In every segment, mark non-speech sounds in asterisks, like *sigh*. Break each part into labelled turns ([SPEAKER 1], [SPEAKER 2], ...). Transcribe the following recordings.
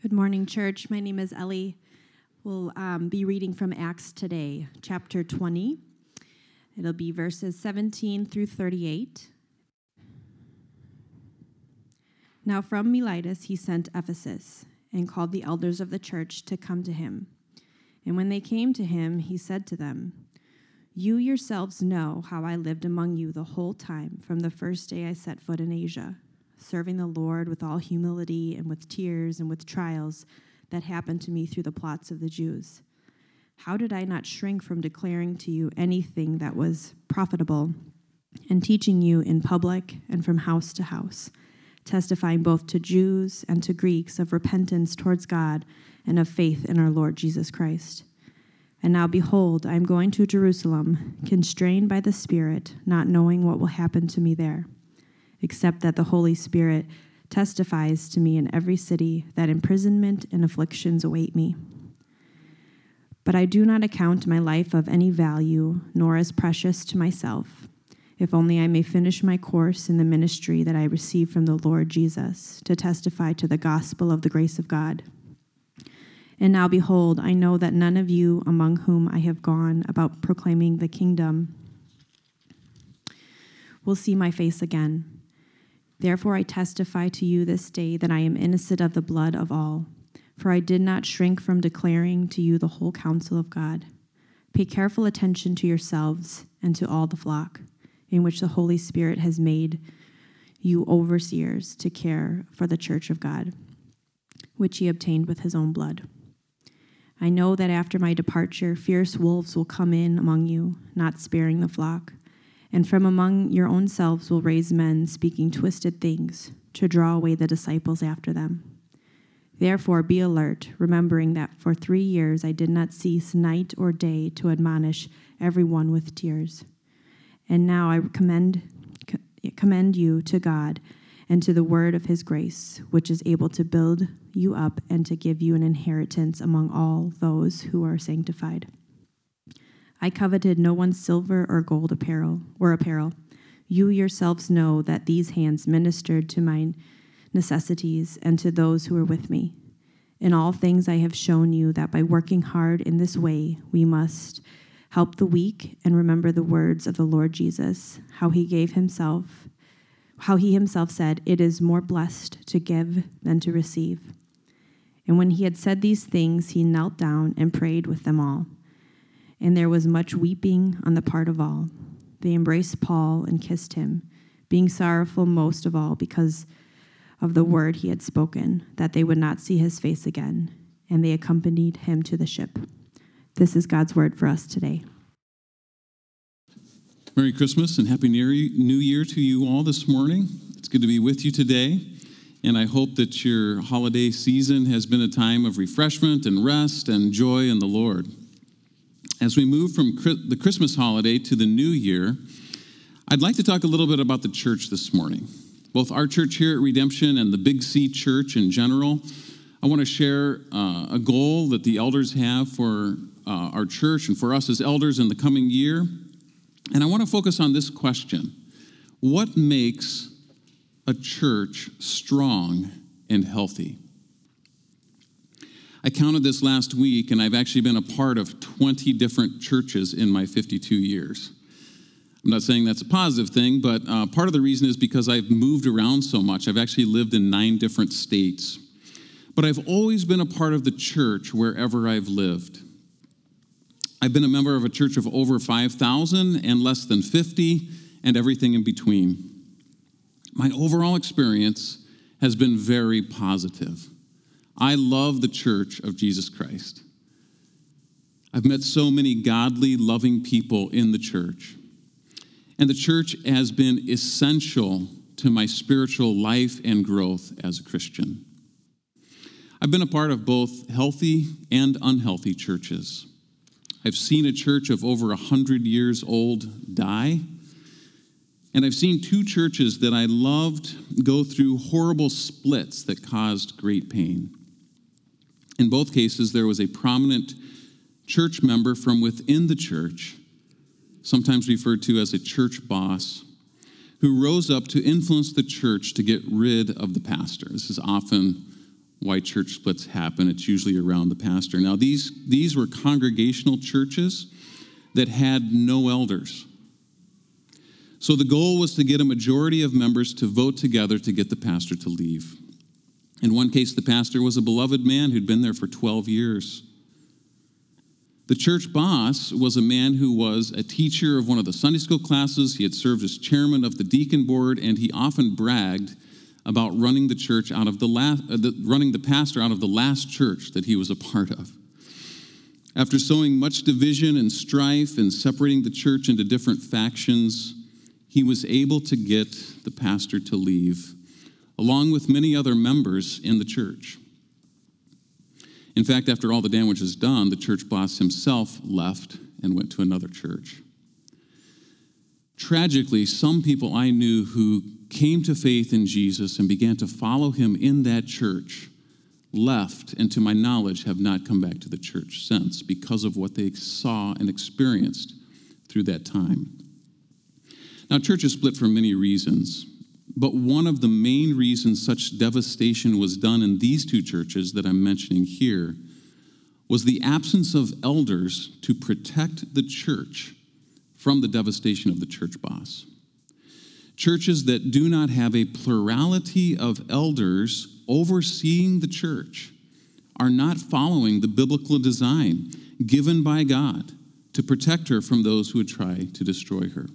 [SPEAKER 1] Good morning, church. My name is Ellie. We'll um, be reading from Acts today, chapter 20. It'll be verses 17 through 38. Now, from Miletus, he sent Ephesus and called the elders of the church to come to him. And when they came to him, he said to them, You yourselves know how I lived among you the whole time from the first day I set foot in Asia serving the Lord with all humility and with tears and with trials that happened to me through the plots of the Jews. How did I not shrink from declaring to you anything that was profitable and teaching you in public and from house to house, testifying both to Jews and to Greeks of repentance towards God and of faith in our Lord Jesus Christ? And now, behold, I am going to Jerusalem, constrained by the Spirit, not knowing what will happen to me there except that the Holy Spirit testifies to me in every city that imprisonment and afflictions await me. But I do not account my life of any value, nor as precious to myself, if only I may finish my course in the ministry that I received from the Lord Jesus to testify to the gospel of the grace of God. And now, behold, I know that none of you among whom I have gone about proclaiming the kingdom will see my face again. Therefore, I testify to you this day that I am innocent of the blood of all. For I did not shrink from declaring to you the whole counsel of God. Pay careful attention to yourselves and to all the flock, in which the Holy Spirit has made you overseers to care for the church of God, which he obtained with his own blood. I know that after my departure, fierce wolves will come in among you, not sparing the flock and from among your own selves will raise men speaking twisted things to draw away the disciples after them. Therefore, be alert, remembering that for three years I did not cease night or day to admonish everyone with tears. And now I commend, commend you to God and to the word of his grace, which is able to build you up and to give you an inheritance among all those who are sanctified. I coveted no one's silver or gold apparel or apparel. You yourselves know that these hands ministered to my necessities and to those who were with me. In all things I have shown you that by working hard in this way we must help the weak and remember the words of the Lord Jesus, how he gave himself, how he himself said, It is more blessed to give than to receive. And when he had said these things, he knelt down and prayed with them all and there was much weeping on the part of all. They embraced Paul and kissed him, being sorrowful most of all because of the word he had spoken, that they would not see his face again, and they accompanied him to the ship. This is God's word for us today.
[SPEAKER 2] Merry Christmas and Happy New Year to you all this morning. It's good to be with you today. And I hope that your holiday season has been a time of refreshment and rest and joy in the Lord. As we move from the Christmas holiday to the new year, I'd like to talk a little bit about the church this morning. Both our church here at Redemption and the Big C Church in general. I want to share uh, a goal that the elders have for uh, our church and for us as elders in the coming year. And I want to focus on this question What makes a church strong and healthy? I counted this last week, and I've actually been a part of 20 different churches in my 52 years. I'm not saying that's a positive thing, but uh, part of the reason is because I've moved around so much. I've actually lived in nine different states. But I've always been a part of the church wherever I've lived. I've been a member of a church of over 5,000 and less than 50, and everything in between. My overall experience has been very positive. I love the church of Jesus Christ. I've met so many godly, loving people in the church. And the church has been essential to my spiritual life and growth as a Christian. I've been a part of both healthy and unhealthy churches. I've seen a church of over 100 years old die. And I've seen two churches that I loved go through horrible splits that caused great pain. In both cases, there was a prominent church member from within the church, sometimes referred to as a church boss, who rose up to influence the church to get rid of the pastor. This is often why church splits happen. It's usually around the pastor. Now, these, these were congregational churches that had no elders. So the goal was to get a majority of members to vote together to get the pastor to leave. In one case, the pastor was a beloved man who'd been there for 12 years. The church boss was a man who was a teacher of one of the Sunday school classes. He had served as chairman of the deacon board, and he often bragged about running the church out of the last, uh, the, running the pastor out of the last church that he was a part of. After sowing much division and strife and separating the church into different factions, he was able to get the pastor to leave, along with many other members in the church. In fact, after all the damage was done, the church boss himself left and went to another church. Tragically, some people I knew who came to faith in Jesus and began to follow him in that church left, and to my knowledge, have not come back to the church since because of what they saw and experienced through that time. Now, churches split for many reasons, but one of the main reasons such devastation was done in these two churches that I'm mentioning here was the absence of elders to protect the church from the devastation of the church boss. Churches that do not have a plurality of elders overseeing the church are not following the biblical design given by God to protect her from those who would try to destroy her.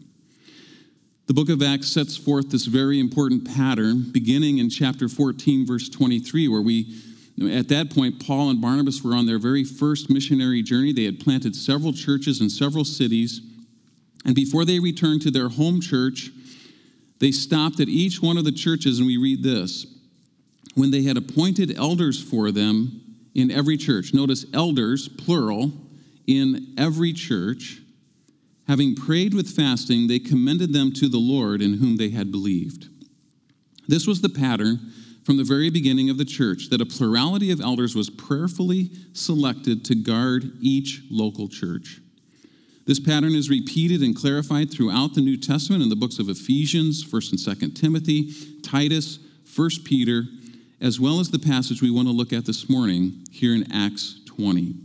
[SPEAKER 2] The book of Acts sets forth this very important pattern beginning in chapter 14, verse 23, where we, at that point, Paul and Barnabas were on their very first missionary journey. They had planted several churches in several cities. And before they returned to their home church, they stopped at each one of the churches, and we read this when they had appointed elders for them in every church. Notice elders, plural, in every church. Having prayed with fasting, they commended them to the Lord in whom they had believed. This was the pattern from the very beginning of the church that a plurality of elders was prayerfully selected to guard each local church. This pattern is repeated and clarified throughout the New Testament in the books of Ephesians, 1st and 2nd Timothy, Titus, 1st Peter, as well as the passage we want to look at this morning here in Acts 20.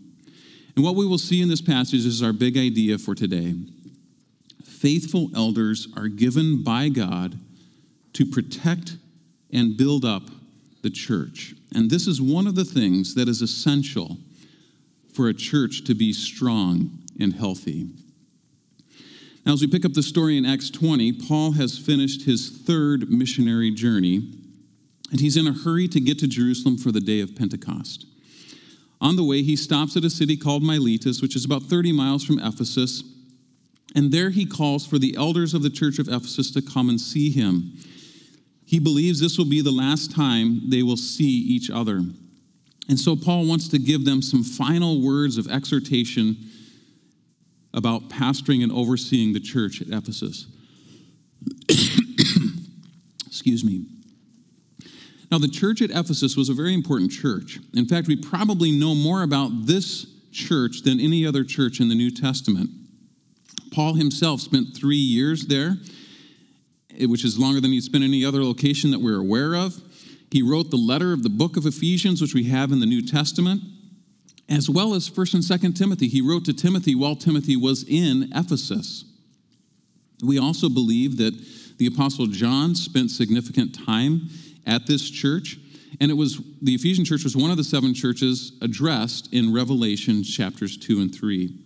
[SPEAKER 2] And what we will see in this passage is our big idea for today. Faithful elders are given by God to protect and build up the church. And this is one of the things that is essential for a church to be strong and healthy. Now, as we pick up the story in Acts 20, Paul has finished his third missionary journey, and he's in a hurry to get to Jerusalem for the day of Pentecost. On the way, he stops at a city called Miletus, which is about 30 miles from Ephesus. And there he calls for the elders of the church of Ephesus to come and see him. He believes this will be the last time they will see each other. And so Paul wants to give them some final words of exhortation about pastoring and overseeing the church at Ephesus. *coughs* Excuse me. Now, the church at Ephesus was a very important church. In fact, we probably know more about this church than any other church in the New Testament. Paul himself spent three years there, eh, which is longer than he'd spent any other location that we're aware of. He wrote the letter of the book of Ephesians, which we have in the New Testament, as well as 1st and 2nd Timothy. He wrote to Timothy while Timothy was in Ephesus. We also believe that the Apostle John spent significant time at this church. And it was the Ephesian church was one of the seven churches addressed in Revelation chapters 2 and 3.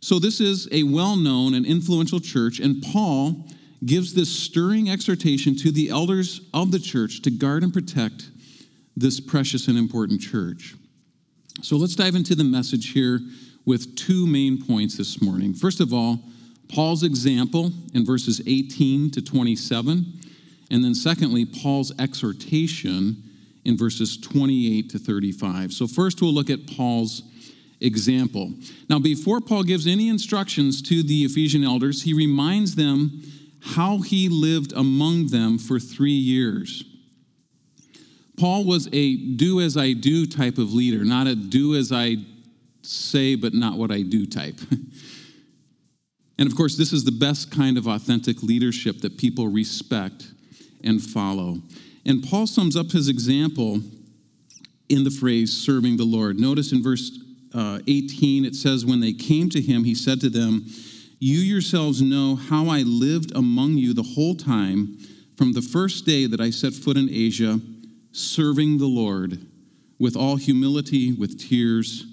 [SPEAKER 2] So this is a well-known and influential church and Paul gives this stirring exhortation to the elders of the church to guard and protect this precious and important church. So let's dive into the message here with two main points this morning. First of all, Paul's example in verses 18 to 27 and then, secondly, Paul's exhortation in verses 28 to 35. So, first, we'll look at Paul's example. Now, before Paul gives any instructions to the Ephesian elders, he reminds them how he lived among them for three years. Paul was a do as I do type of leader, not a do as I say, but not what I do type. *laughs* and of course, this is the best kind of authentic leadership that people respect and follow. And Paul sums up his example in the phrase serving the Lord. Notice in verse uh, 18, it says, When they came to him, he said to them, You yourselves know how I lived among you the whole time from the first day that I set foot in Asia, serving the Lord with all humility, with tears,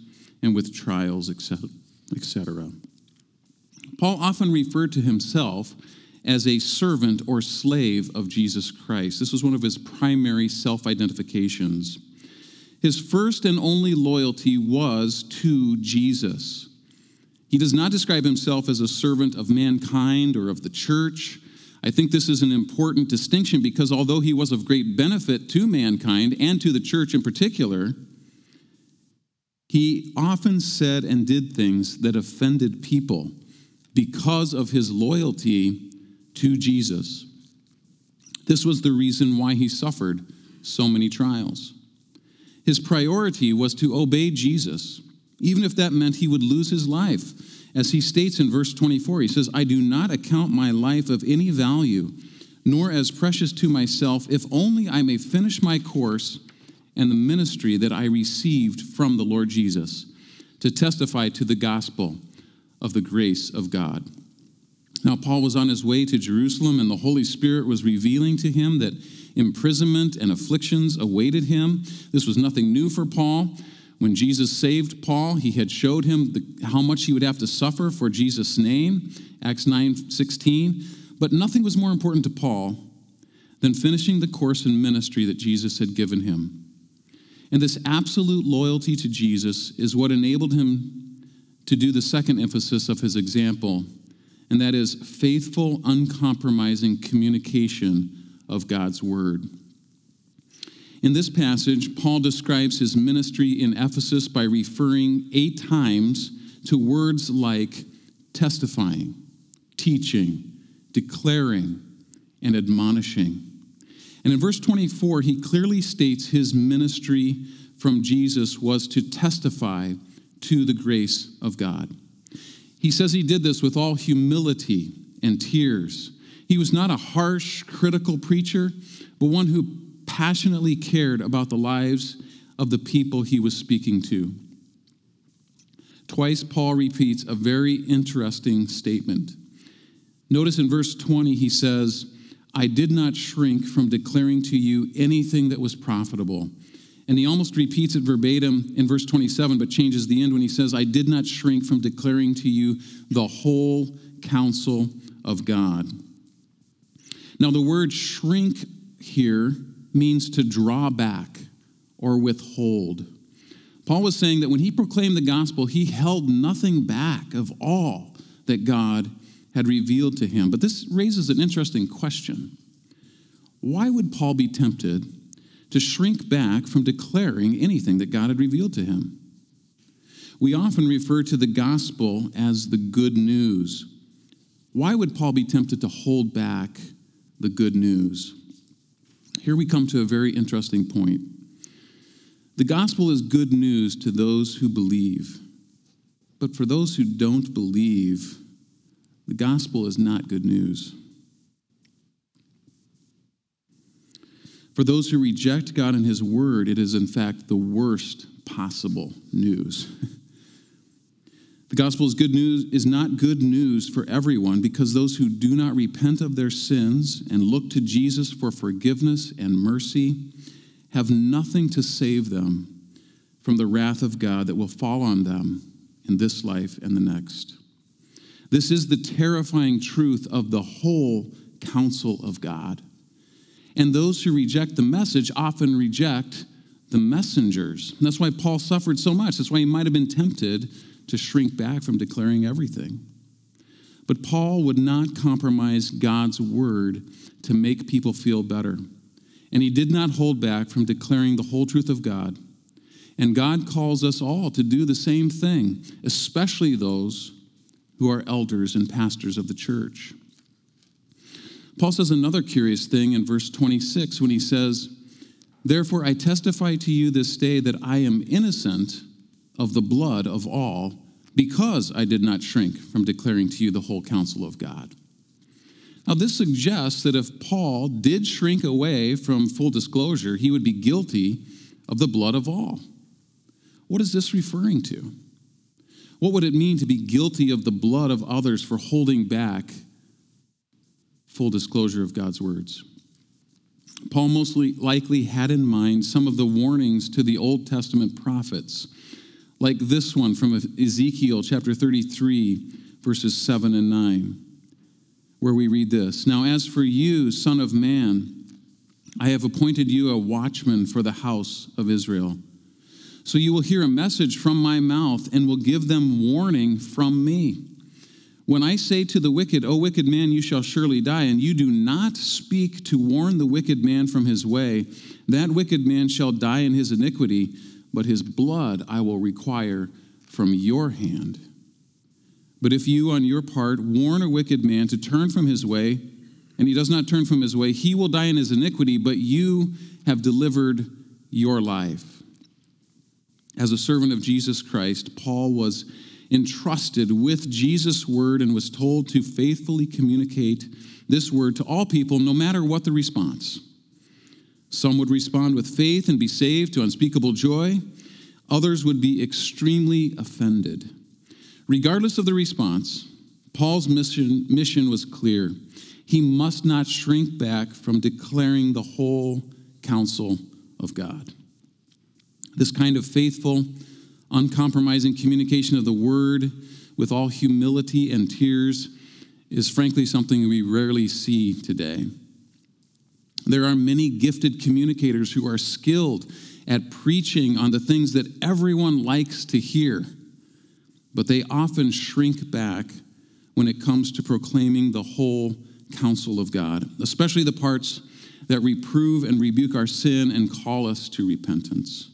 [SPEAKER 2] and with trials, etc. Paul often referred to himself as a servant or slave of Jesus Christ. This was one of his primary self identifications. His first and only loyalty was to Jesus. He does not describe himself as a servant of mankind or of the church I think this is an important distinction because although he was of great benefit to mankind and to the church in particular, he often said and did things that offended people because of his loyalty to Jesus. This was the reason why he suffered so many trials. His priority was to obey Jesus, even if that meant he would lose his life as he states in verse 24, he says, I do not account my life of any value, nor as precious to myself, if only I may finish my course and the ministry that I received from the Lord Jesus to testify to the gospel of the grace of God. Now, Paul was on his way to Jerusalem, and the Holy Spirit was revealing to him that imprisonment and afflictions awaited him. This was nothing new for Paul. When Jesus saved Paul, he had showed him the, how much he would have to suffer for Jesus' name, Acts 9 16. But nothing was more important to Paul than finishing the course in ministry that Jesus had given him. And this absolute loyalty to Jesus is what enabled him to do the second emphasis of his example, and that is faithful, uncompromising communication of God's word. In this passage, Paul describes his ministry in Ephesus by referring eight times to words like testifying, teaching, declaring, and admonishing. And in verse 24, he clearly states his ministry from Jesus was to testify to the grace of God. He says he did this with all humility and tears. He was not a harsh, critical preacher, but one who passionately cared about the lives of the people he was speaking to. Twice, Paul repeats a very interesting statement. Notice in verse 20, he says, I did not shrink from declaring to you anything that was profitable. And he almost repeats it verbatim in verse 27, but changes the end when he says, I did not shrink from declaring to you the whole counsel of God. Now, the word shrink here means to draw back or withhold. Paul was saying that when he proclaimed the gospel, he held nothing back of all that God had revealed to him. But this raises an interesting question. Why would Paul be tempted to shrink back from declaring anything that God had revealed to him? We often refer to the gospel as the good news. Why would Paul be tempted to hold back the good news? Here we come to a very interesting point. The gospel is good news to those who believe. But for those who don't believe, the gospel is not good news. For those who reject God and His word, it is in fact the worst possible news. *laughs* The gospel is good news is not good news for everyone because those who do not repent of their sins and look to Jesus for forgiveness and mercy have nothing to save them from the wrath of God that will fall on them in this life and the next. This is the terrifying truth of the whole counsel of God. And those who reject the message often reject the messengers. And that's why Paul suffered so much. That's why he might have been tempted to shrink back from declaring everything. But Paul would not compromise God's word to make people feel better. And he did not hold back from declaring the whole truth of God. And God calls us all to do the same thing, especially those who are elders and pastors of the church. Paul says another curious thing in verse 26 when he says, Therefore I testify to you this day that I am innocent of the blood of all, because I did not shrink from declaring to you the whole counsel of God. Now, this suggests that if Paul did shrink away from full disclosure, he would be guilty of the blood of all. What is this referring to? What would it mean to be guilty of the blood of others for holding back full disclosure of God's words? Paul most likely had in mind some of the warnings to the Old Testament prophets, like this one from Ezekiel chapter 33, verses 7 and 9, where we read this Now, as for you, Son of Man, I have appointed you a watchman for the house of Israel. So you will hear a message from my mouth and will give them warning from me. When I say to the wicked, O wicked man, you shall surely die, and you do not speak to warn the wicked man from his way, that wicked man shall die in his iniquity, but his blood I will require from your hand. But if you, on your part, warn a wicked man to turn from his way, and he does not turn from his way, he will die in his iniquity, but you have delivered your life. As a servant of Jesus Christ, Paul was entrusted with Jesus' word and was told to faithfully communicate this word to all people, no matter what the response. Some would respond with faith and be saved to unspeakable joy, others would be extremely offended. Regardless of the response, Paul's mission, mission was clear. He must not shrink back from declaring the whole counsel of God. This kind of faithful, uncompromising communication of the word with all humility and tears is frankly something we rarely see today. There are many gifted communicators who are skilled at preaching on the things that everyone likes to hear, but they often shrink back when it comes to proclaiming the whole counsel of God, especially the parts that reprove and rebuke our sin and call us to repentance.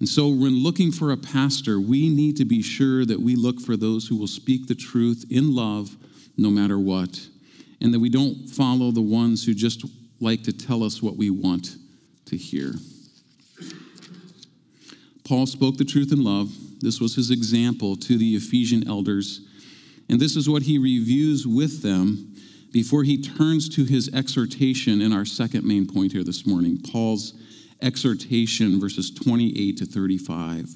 [SPEAKER 2] And so, when looking for a pastor, we need to be sure that we look for those who will speak the truth in love no matter what, and that we don't follow the ones who just like to tell us what we want to hear. Paul spoke the truth in love. This was his example to the Ephesian elders. And this is what he reviews with them before he turns to his exhortation in our second main point here this morning Paul's exhortation, verses 28 to 35.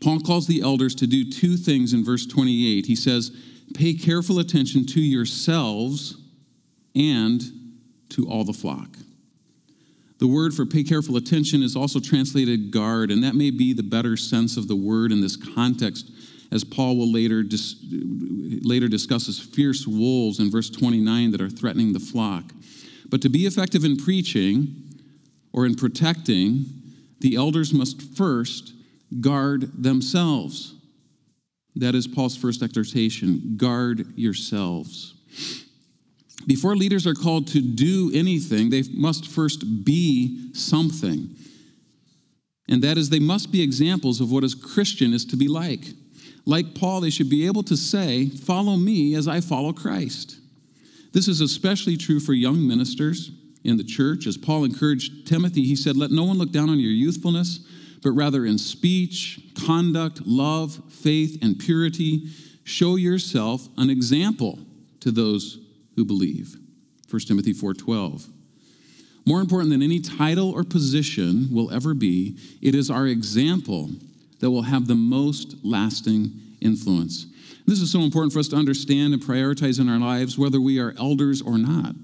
[SPEAKER 2] Paul calls the elders to do two things in verse 28. He says, Pay careful attention to yourselves and to all the flock. The word for pay careful attention is also translated guard, and that may be the better sense of the word in this context, as Paul will later, dis- later discusses fierce wolves in verse 29 that are threatening the flock. But to be effective in preaching, or in protecting, the elders must first guard themselves. That is Paul's first exhortation guard yourselves. Before leaders are called to do anything, they must first be something. And that is, they must be examples of what a Christian is to be like. Like Paul, they should be able to say, Follow me as I follow Christ. This is especially true for young ministers in the church. As Paul encouraged Timothy, he said, Let no one look down on your youthfulness, but rather in speech, conduct, love, faith, and purity, show yourself an example to those who believe. 1 Timothy 4:12. More important than any title or position will ever be, it is our example that will have the most lasting influence. This is so important for us to understand and prioritize in our lives, whether we are elders or not.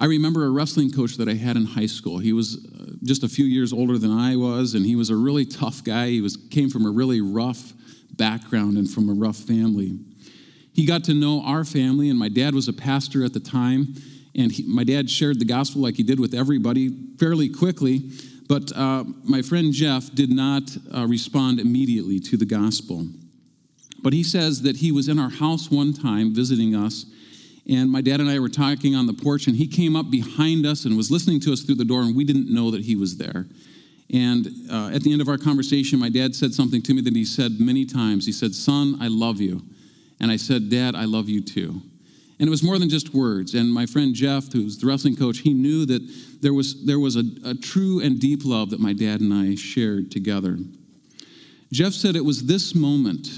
[SPEAKER 2] I remember a wrestling coach that I had in high school. He was uh, just a few years older than I was, and he was a really tough guy. He was, came from a really rough background and from a rough family. He got to know our family, and my dad was a pastor at the time. And he, my dad shared the gospel like he did with everybody fairly quickly. But uh, my friend Jeff did not uh, respond immediately to the gospel. But he says that he was in our house one time visiting us and my dad and I were talking on the porch, and he came up behind us and was listening to us through the door, and we didn't know that he was there. And uh, at the end of our conversation, my dad said something to me that he said many times. He said, Son, I love you. And I said, Dad, I love you too. And it was more than just words. And my friend Jeff, who's the wrestling coach, he knew that there was, there was a, a true and deep love that my dad and I shared together. Jeff said it was this moment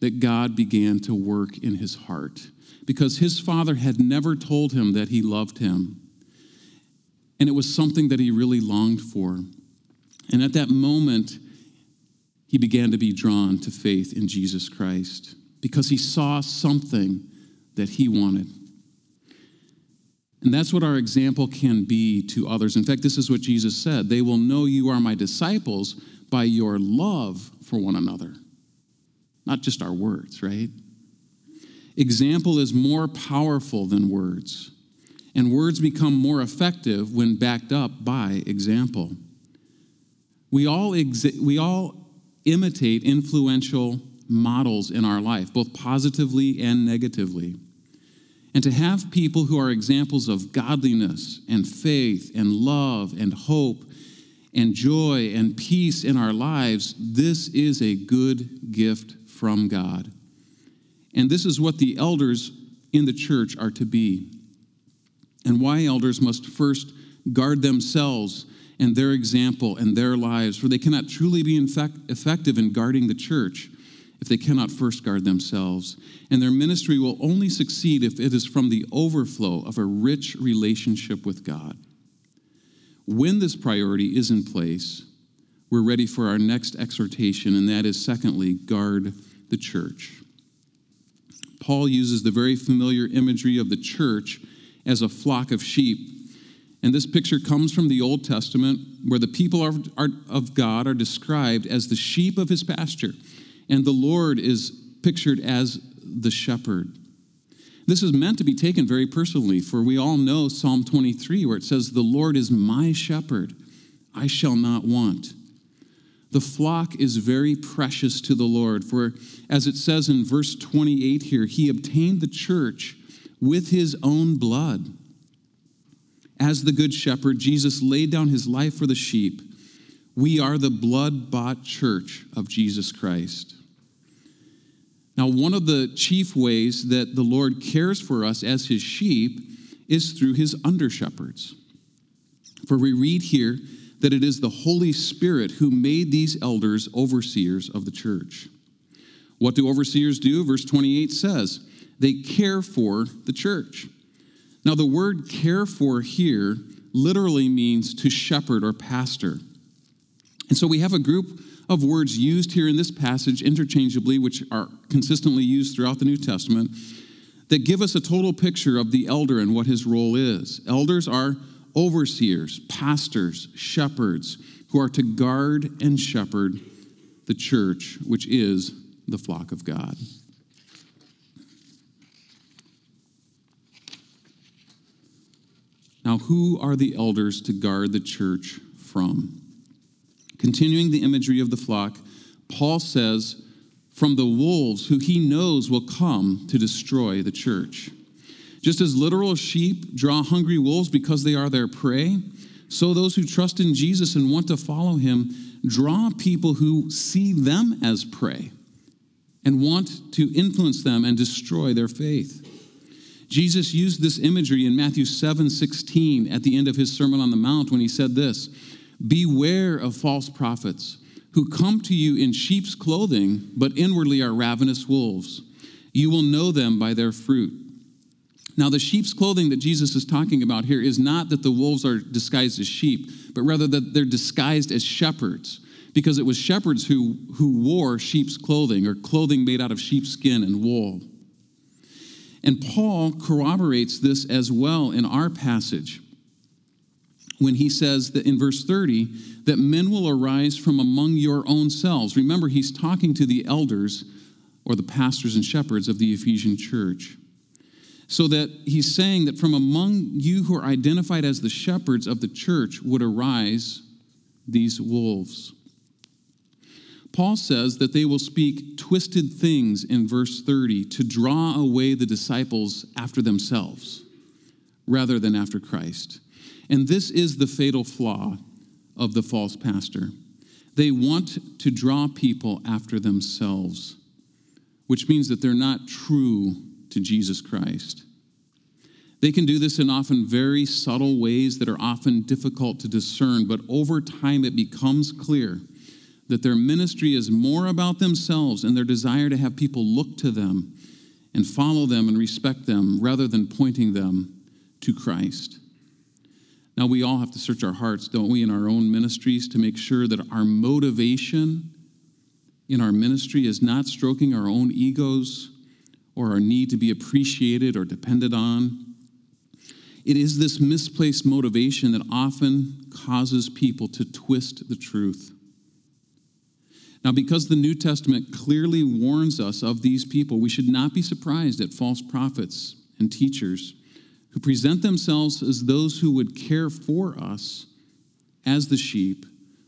[SPEAKER 2] that God began to work in his heart because his father had never told him that he loved him. And it was something that he really longed for. And at that moment, he began to be drawn to faith in Jesus Christ because he saw something that he wanted. And that's what our example can be to others. In fact, this is what Jesus said They will know you are my disciples by your love for one another, not just our words, right? Example is more powerful than words, and words become more effective when backed up by example. We all, exi- we all imitate influential models in our life, both positively and negatively. And to have people who are examples of godliness and faith and love and hope and joy and peace in our lives, this is a good gift from God. And this is what the elders in the church are to be. And why elders must first guard themselves and their example and their lives, for they cannot truly be effective in guarding the church if they cannot first guard themselves. And their ministry will only succeed if it is from the overflow of a rich relationship with God. When this priority is in place, we're ready for our next exhortation, and that is secondly, guard the church. Paul uses the very familiar imagery of the church as a flock of sheep. And this picture comes from the Old Testament, where the people of God are described as the sheep of his pasture, and the Lord is pictured as the shepherd. This is meant to be taken very personally, for we all know Psalm 23, where it says, The Lord is my shepherd, I shall not want. The flock is very precious to the Lord, for as it says in verse 28 here, He obtained the church with His own blood. As the good shepherd, Jesus laid down His life for the sheep. We are the blood bought church of Jesus Christ. Now, one of the chief ways that the Lord cares for us as his sheep is through his under shepherds. For we read here that it is the Holy Spirit who made these elders overseers of the church. What do overseers do? Verse 28 says, they care for the church. Now, the word care for here literally means to shepherd or pastor. And so we have a group of words used here in this passage interchangeably, which are consistently used throughout the New Testament, that give us a total picture of the elder and what his role is. Elders are overseers, pastors, shepherds who are to guard and shepherd the church, which is the flock of God. Now, who are the elders to guard the church from? Continuing the imagery of the flock, Paul says, from the wolves who he knows will come to destroy the church. Just as literal sheep draw hungry wolves because they are their prey, so those who trust in Jesus and want to follow him draw people who see them as prey and want to influence them and destroy their faith. Jesus used this imagery in Matthew 7 16 at the end of his Sermon on the Mount when he said this Beware of false prophets who come to you in sheep's clothing, but inwardly are ravenous wolves. You will know them by their fruit. Now, the sheep's clothing that Jesus is talking about here is not that the wolves are disguised as sheep, but rather that they're disguised as shepherds, because it was shepherds who, who wore sheep's clothing or clothing made out of sheepskin and wool. And Paul corroborates this as well in our passage when he says that in verse 30 that men will arise from among your own selves. Remember, he's talking to the elders or the pastors and shepherds of the Ephesian church. So that he's saying that from among you who are identified as the shepherds of the church would arise these wolves. Paul says that they will speak twisted things in verse 30 to draw away the disciples after themselves rather than after Christ. And this is the fatal flaw of the false pastor. They want to draw people after themselves, which means that they're not true to Jesus Christ. They can do this in often very subtle ways that are often difficult to discern, but over time it becomes clear that their ministry is more about themselves and their desire to have people look to them and follow them and respect them rather than pointing them to Christ. Now, we all have to search our hearts, don't we, in our own ministries to make sure that our motivation in our ministry is not stroking our own egos or our need to be appreciated or depended on. It is this misplaced motivation that often causes people to twist the truth. Now, because the New Testament clearly warns us of these people, we should not be surprised at false prophets and teachers who present themselves as those who would care for us as the sheep,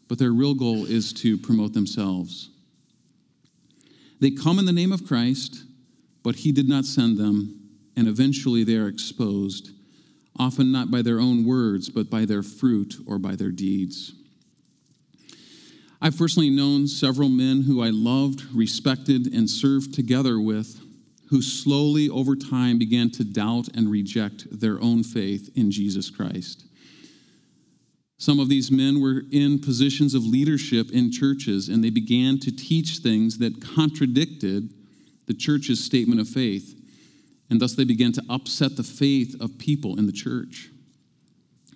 [SPEAKER 2] but their real goal is to promote themselves. They come in the name of Christ, but He did not send them, and eventually they are exposed, often not by their own words, but by their fruit or by their deeds. I've personally known several men who I loved, respected, and served together with who slowly over time began to doubt and reject their own faith in Jesus Christ. Some of these men were in positions of leadership in churches, and they began to teach things that contradicted the church's statement of faith. And thus they began to upset the faith of people in the church.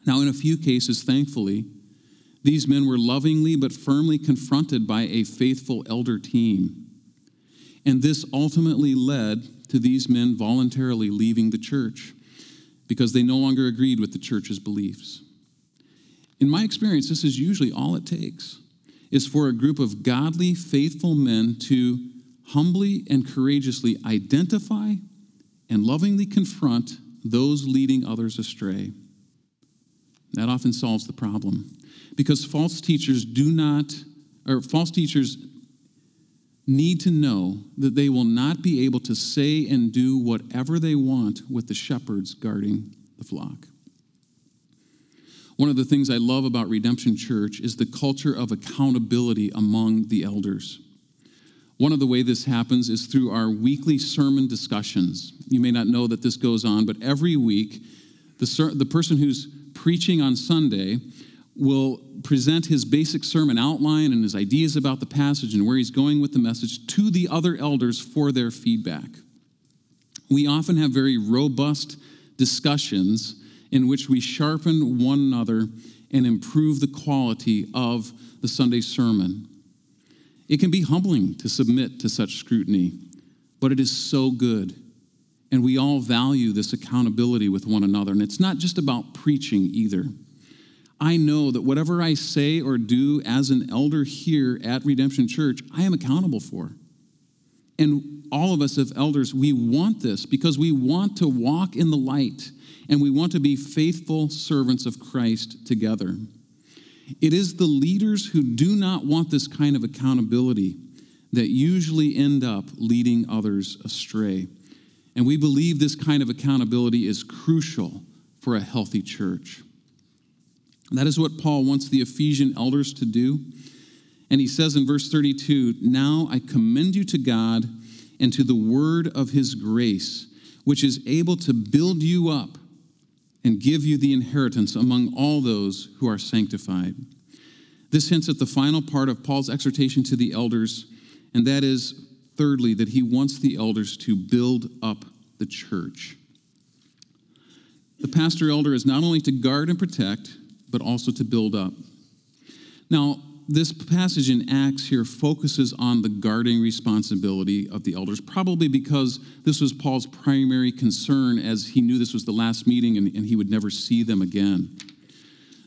[SPEAKER 2] Now, in a few cases, thankfully, these men were lovingly but firmly confronted by a faithful elder team. And this ultimately led to these men voluntarily leaving the church because they no longer agreed with the church's beliefs. In my experience, this is usually all it takes is for a group of godly, faithful men to humbly and courageously identify and lovingly confront those leading others astray. That often solves the problem because false teachers do not, or false teachers need to know that they will not be able to say and do whatever they want with the shepherds guarding the flock. One of the things I love about Redemption Church is the culture of accountability among the elders. One of the way this happens is through our weekly sermon discussions. You may not know that this goes on, but every week, the, ser- the person who's preaching on Sunday will present his basic sermon outline and his ideas about the passage and where he's going with the message to the other elders for their feedback. We often have very robust discussions in which we sharpen one another and improve the quality of the Sunday sermon. It can be humbling to submit to such scrutiny, but it is so good. And we all value this accountability with one another. And it's not just about preaching either. I know that whatever I say or do as an elder here at Redemption Church, I am accountable for. And all of us as elders, we want this because we want to walk in the light and we want to be faithful servants of Christ together. It is the leaders who do not want this kind of accountability that usually end up leading others astray. And we believe this kind of accountability is crucial for a healthy church. That is what Paul wants the Ephesian elders to do. And he says in verse 32 Now I commend you to God and to the word of his grace, which is able to build you up and give you the inheritance among all those who are sanctified. This hints at the final part of Paul's exhortation to the elders, and that is, thirdly, that he wants the elders to build up the church. The pastor elder is not only to guard and protect, but also to build up. Now, this passage in Acts here focuses on the guarding responsibility of the elders, probably because this was Paul's primary concern as he knew this was the last meeting and, and, he would never see them again.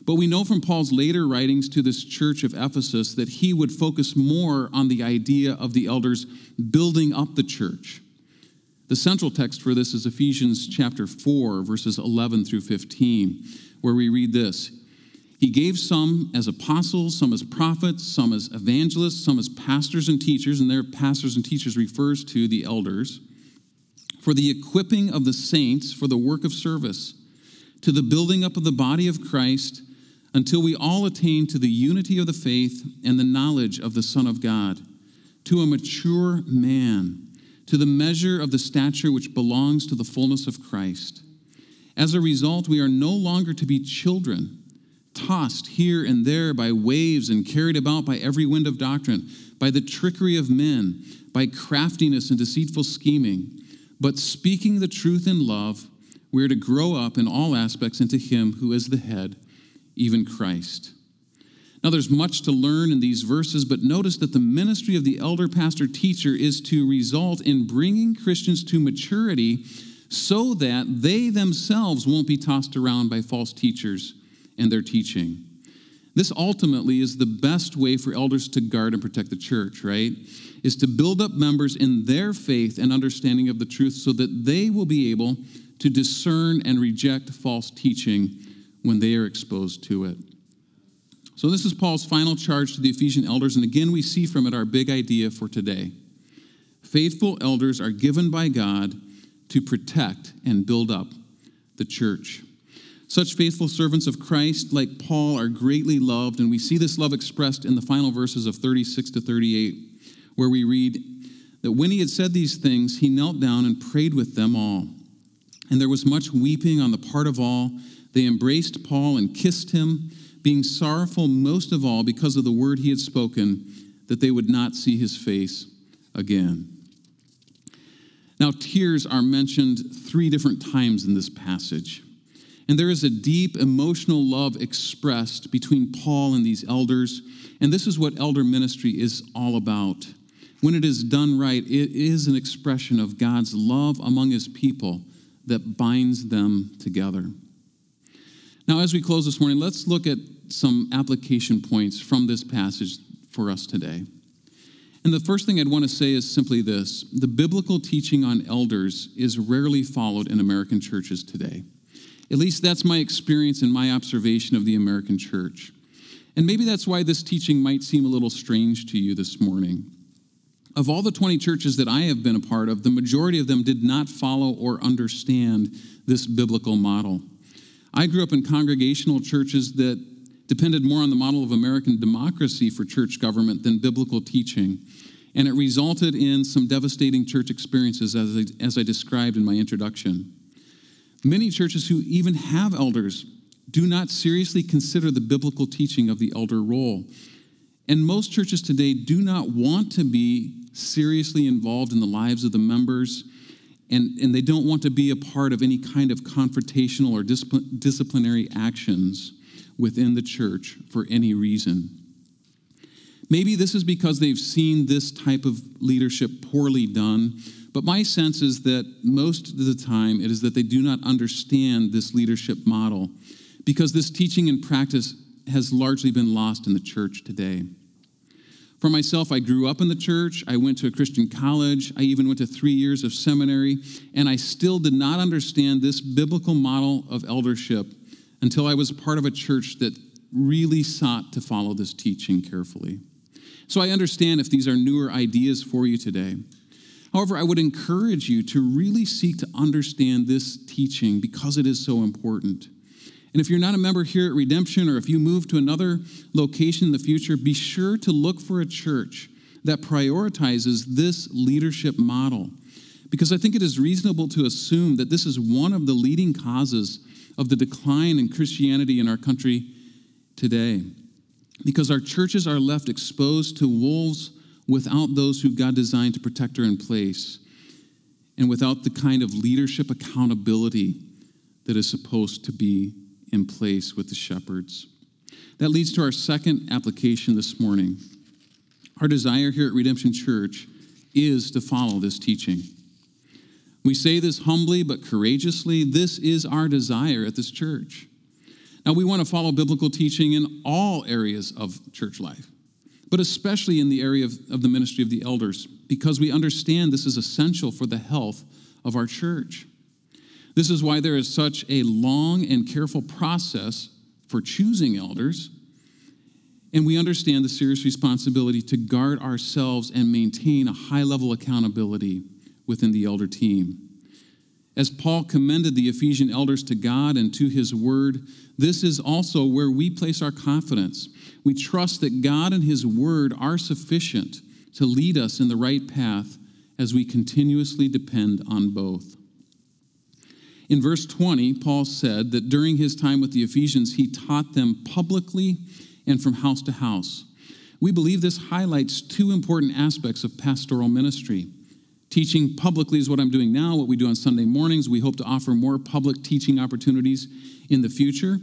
[SPEAKER 2] But we know from Paul's later writings to this church of Ephesus that he would focus more on the idea of the elders building up the church. The central text for this is Ephesians chapter 4, verses 11 through 15, where we read this he gave some as apostles, some as prophets, some as evangelists, some as pastors and teachers, and their pastors and teachers refers to the elders, for the equipping of the saints for the work of service, to the building up of the body of Christ, until we all attain to the unity of the faith and the knowledge of the Son of God, to a mature man, to the measure of the stature which belongs to the fullness of Christ. As a result, we are no longer to be children tossed here and there by waves and carried about by every wind of doctrine, by the trickery of men, by craftiness and deceitful scheming. But speaking the truth in love, we are to grow up in all aspects into Him who is the head, even Christ. Now, there's much to learn in these verses, but notice that the ministry of the elder pastor teacher is to result in bringing Christians to maturity so that they themselves won't be tossed around by false teachers and their teaching. This ultimately is the best way for elders to guard and protect the church, right? Is to build up members in their faith and understanding of the truth so that they will be able to discern and reject false teaching when they are exposed to it. So, this is Paul's final charge to the Ephesian elders, and again, we see from it our big idea for today. Faithful elders are given by God to protect and build up the church. Such faithful servants of Christ, like Paul, are greatly loved, and we see this love expressed in the final verses of 36 to 38, where we read that when he had said these things, he knelt down and prayed with them all. And there was much weeping on the part of all. They embraced Paul and kissed him being sorrowful most of all because of the word he had spoken, that they would not see his face again. Now, tears are mentioned three different times in this passage. And there is a deep emotional love expressed between Paul and these elders. And this is what elder ministry is all about. When it is done right, it is an expression of God's love among his people that binds them together. Now, as we close this morning, let's look at some application points from this passage for us today. And the first thing I'd want to say is simply this the biblical teaching on elders is rarely followed in American churches today. At least that's my experience and my observation of the American church. And maybe that's why this teaching might seem a little strange to you this morning. Of all the 20 churches that I have been a part of, the majority of them did not follow or understand this biblical model. I grew up in congregational churches that depended more on the model of American democracy for church government than biblical teaching. And it resulted in some devastating church experiences, as I, as I described in my introduction. Many churches who even have elders do not seriously consider the biblical teaching of the elder role. And most churches today do not want to be seriously involved in the lives of the members and, and they don't want to be a part of any kind of confrontational or discipl- disciplinary actions within the church for any reason. Maybe this is because they've seen this type of leadership poorly done, but my sense is that most of the time it is that they do not understand this leadership model because this teaching and practice has largely been lost in the church today. For myself, I grew up in the church. I went to a Christian college. I even went to three years of seminary. And I still did not understand this biblical model of eldership until I was part of a church that really sought to follow this teaching carefully. So I understand if these are newer ideas for you today. However, I would encourage you to really seek to understand this teaching because it is so important. And if you're not a member here at Redemption, or if you move to another location in the future, be sure to look for a church that prioritizes this leadership model. Because I think it is reasonable to assume that this is one of the leading causes of the decline in Christianity in our country today. Because our churches are left exposed to wolves without those who God designed to protect her in place, and without the kind of leadership accountability that is supposed to be in place with the shepherds. That leads to our second application this morning. Our desire here at Redemption Church is to follow this teaching. We say this humbly but courageously. This is our desire at this church. Now, we want to follow biblical teaching in all areas of church life, but especially in the area of, of the ministry of the elders, because we understand this is essential for the health of our church. This is why there is such a long and careful process for choosing elders. And we understand the serious responsibility to guard ourselves and maintain a high level accountability within the elder team. As Paul commended the Ephesian elders to God and to his word, this is also where we place our confidence. We trust that God and his word are sufficient to lead us in the right path as we continuously depend on both. In verse 20, Paul said that during his time with the Ephesians, he taught them publicly and from house to house. We believe this highlights two important aspects of pastoral ministry. Teaching publicly is what I'm doing now, what we do on Sunday mornings. We hope to offer more public teaching opportunities in the future.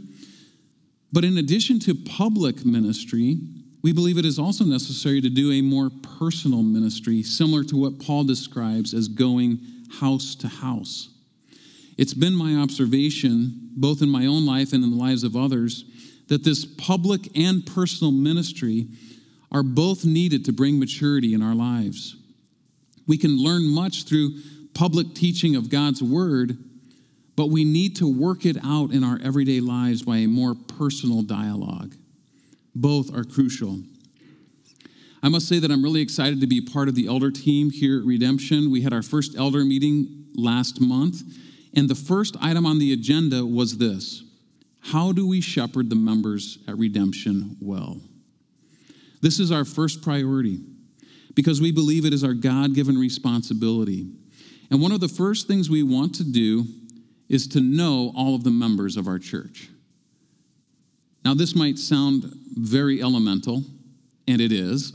[SPEAKER 2] But in addition to public ministry, we believe it is also necessary to do a more personal ministry, similar to what Paul describes as going house to house. It's been my observation, both in my own life and in the lives of others, that this public and personal ministry are both needed to bring maturity in our lives. We can learn much through public teaching of God's word, but we need to work it out in our everyday lives by a more personal dialogue. Both are crucial. I must say that I'm really excited to be part of the elder team here at Redemption. We had our first elder meeting last month, and the first item on the agenda was this How do we shepherd the members at Redemption well? This is our first priority because we believe it is our God given responsibility. And one of the first things we want to do is to know all of the members of our church. Now, this might sound very elemental, and it is,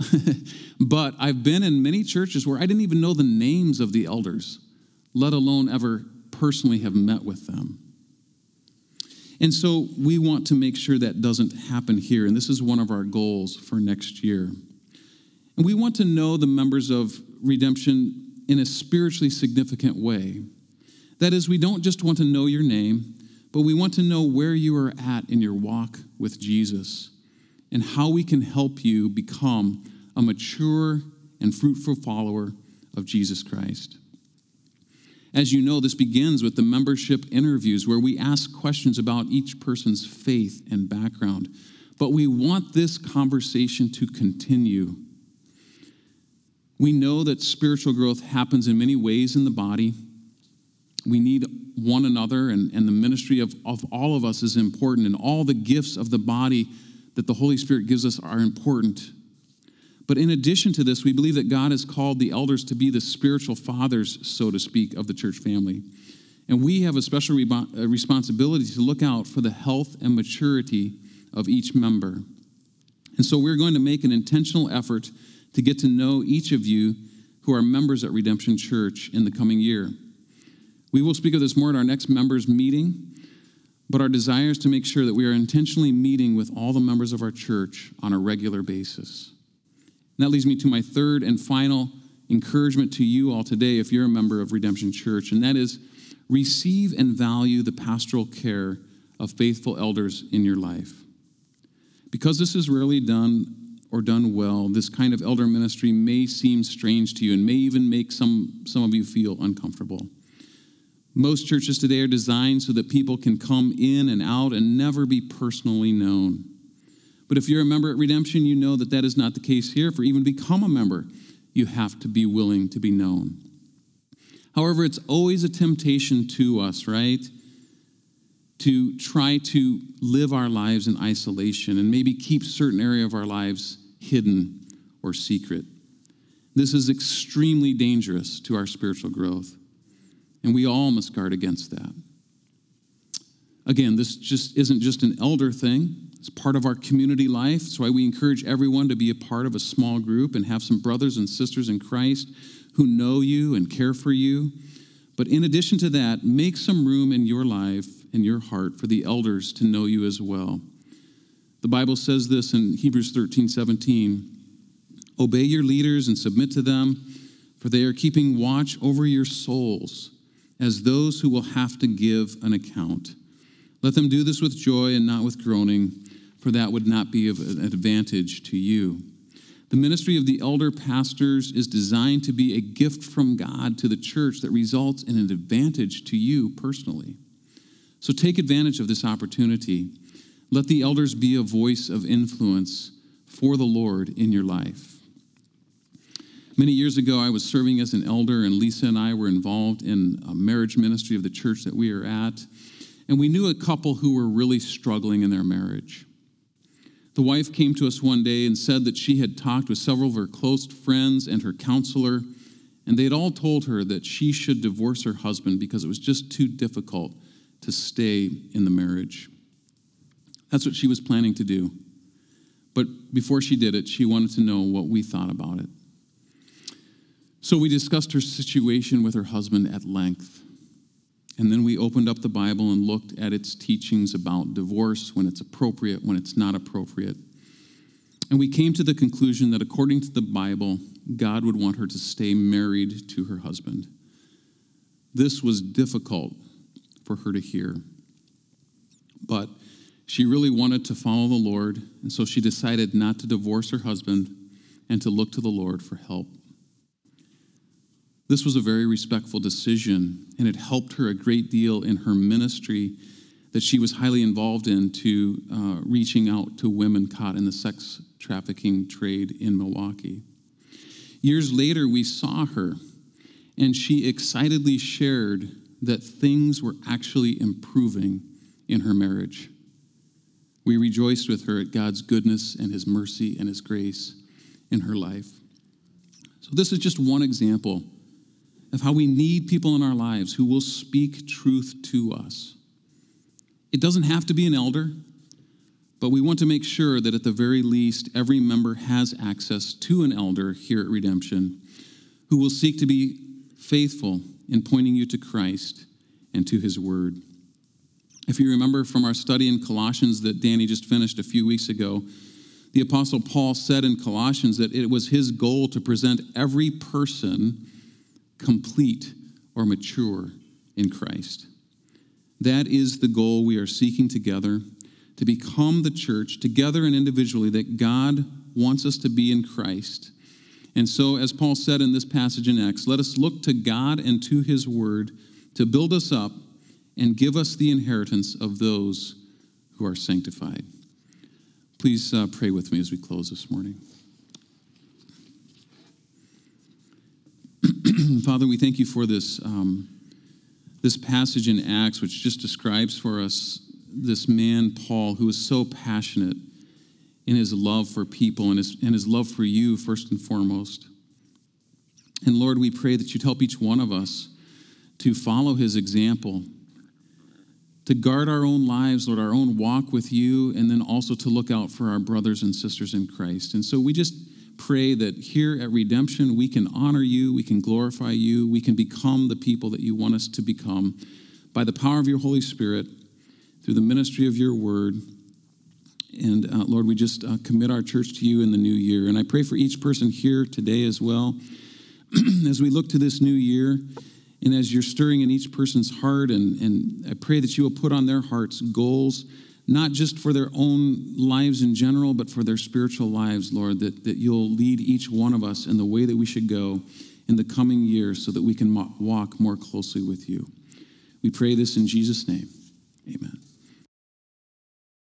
[SPEAKER 2] *laughs* but I've been in many churches where I didn't even know the names of the elders, let alone ever personally have met with them. And so we want to make sure that doesn't happen here, and this is one of our goals for next year. And we want to know the members of Redemption in a spiritually significant way. That is, we don't just want to know your name, but we want to know where you are at in your walk with Jesus and how we can help you become a mature and fruitful follower of Jesus Christ. As you know, this begins with the membership interviews where we ask questions about each person's faith and background. But we want this conversation to continue we know that spiritual growth happens in many ways in the body. We need one another, and, and the ministry of, of all of us is important, and all the gifts of the body that the Holy Spirit gives us are important. But in addition to this, we believe that God has called the elders to be the spiritual fathers, so to speak, of the church family. And we have a special re- uh, responsibility to look out for the health and maturity of each member. And so we're going to make an intentional effort to get to know each of you who are members at Redemption Church in the coming year. We will speak of this more at our next members' meeting, but our desire is to make sure that we are intentionally meeting with all the members of our church on a regular basis. And that leads me to my third and final encouragement to you all today, if you're a member of Redemption Church, and that is receive and value the pastoral care of faithful elders in your life. Because this is rarely done or done well, this kind of elder ministry may seem strange to you and may even make some, some of you feel uncomfortable. Most churches today are designed so that people can come in and out and never be personally known. But if you're a member at Redemption, you know that that is not the case here. For even to become a member, you have to be willing to be known. However, it's always a temptation to us, right? To try to live our lives in isolation and maybe keep certain area of our lives hidden, or secret. This is extremely dangerous to our spiritual growth, and we all must guard against that. Again, this just isn't just an elder thing. It's part of our community life. That's why we encourage everyone to be a part of a small group and have some brothers and sisters in Christ who know you and care for you. But in addition to that, make some room in your life and your heart for the elders to know you as well. The Bible says this in Hebrews 13 17 Obey your leaders and submit to them, for they are keeping watch over your souls as those who will have to give an account. Let them do this with joy and not with groaning, for that would not be of an advantage to you. The ministry of the elder pastors is designed to be a gift from God to the church that results in an advantage to you personally. So take advantage of this opportunity let the elders be a voice of influence for the Lord in your life. Many years ago, I was serving as an elder, and Lisa and I were involved in a marriage ministry of the church that we are at. And we knew a couple who were really struggling in their marriage. The wife came to us one day and said that she had talked with several of her close friends and her counselor, and they had all told her that she should divorce her husband because it was just too difficult to stay in the marriage. That's what she was planning to do. But before she did it, she wanted to know what we thought about it. So we discussed her situation with her husband at length. And then we opened up the Bible and looked at its teachings about divorce, when it's appropriate, when it's not appropriate. And we came to the conclusion that according to the Bible, God would want her to stay married to her husband. This was difficult for her to hear. But she really wanted to follow the Lord, and so she decided not to divorce her husband and to look to the Lord for help. This was a very respectful decision, and it helped her a great deal in her ministry that she was highly involved in to uh, reaching out to women caught in the sex trafficking trade in Milwaukee. Years later, we saw her, and she excitedly shared that things were actually improving in her marriage. We rejoiced with her at God's goodness and His mercy and His grace in her life. So, this is just one example of how we need people in our lives who will speak truth to us. It doesn't have to be an elder, but we want to make sure that at the very least, every member has access to an elder here at Redemption who will seek to be faithful in pointing you to Christ and to his word. If you remember from our study in Colossians that Danny just finished a few weeks ago, the Apostle Paul said in Colossians that it was his goal to present every person complete or mature in Christ. That is the goal we are seeking together to become the church, together and individually, that God wants us to be in Christ. And so, as Paul said in this passage in Acts, let us look to God and to his word to build us up and give us the inheritance of those who are sanctified. Please uh, pray with me as we close this morning. Father, we thank you for this, um, this passage in Acts, which just describes for us this man, Paul, who was so passionate in his love for people and his, and his love for you, first and foremost. And Lord, we pray that you'd help each one of us to follow his example, to guard our own lives, Lord, our own walk with you, and then also to look out for our brothers and sisters in Christ. And so we just pray that here at Redemption, we can honor you, we can glorify you, we can become the people that you want us to become by the power of your Holy Spirit, through the ministry of your word. And uh, Lord, we just uh, commit our church to you in the new year. And I pray for each person here today as well, *clears throat* as we look to this new year. And as you're stirring in each person's heart, and, and I pray that you will put on their hearts goals not just for their own lives in general, but for their spiritual lives, Lord, that, that you'll lead each one of us in the way that we should go in the coming years so that we can walk more closely with you. We pray this in Jesus' name. Amen.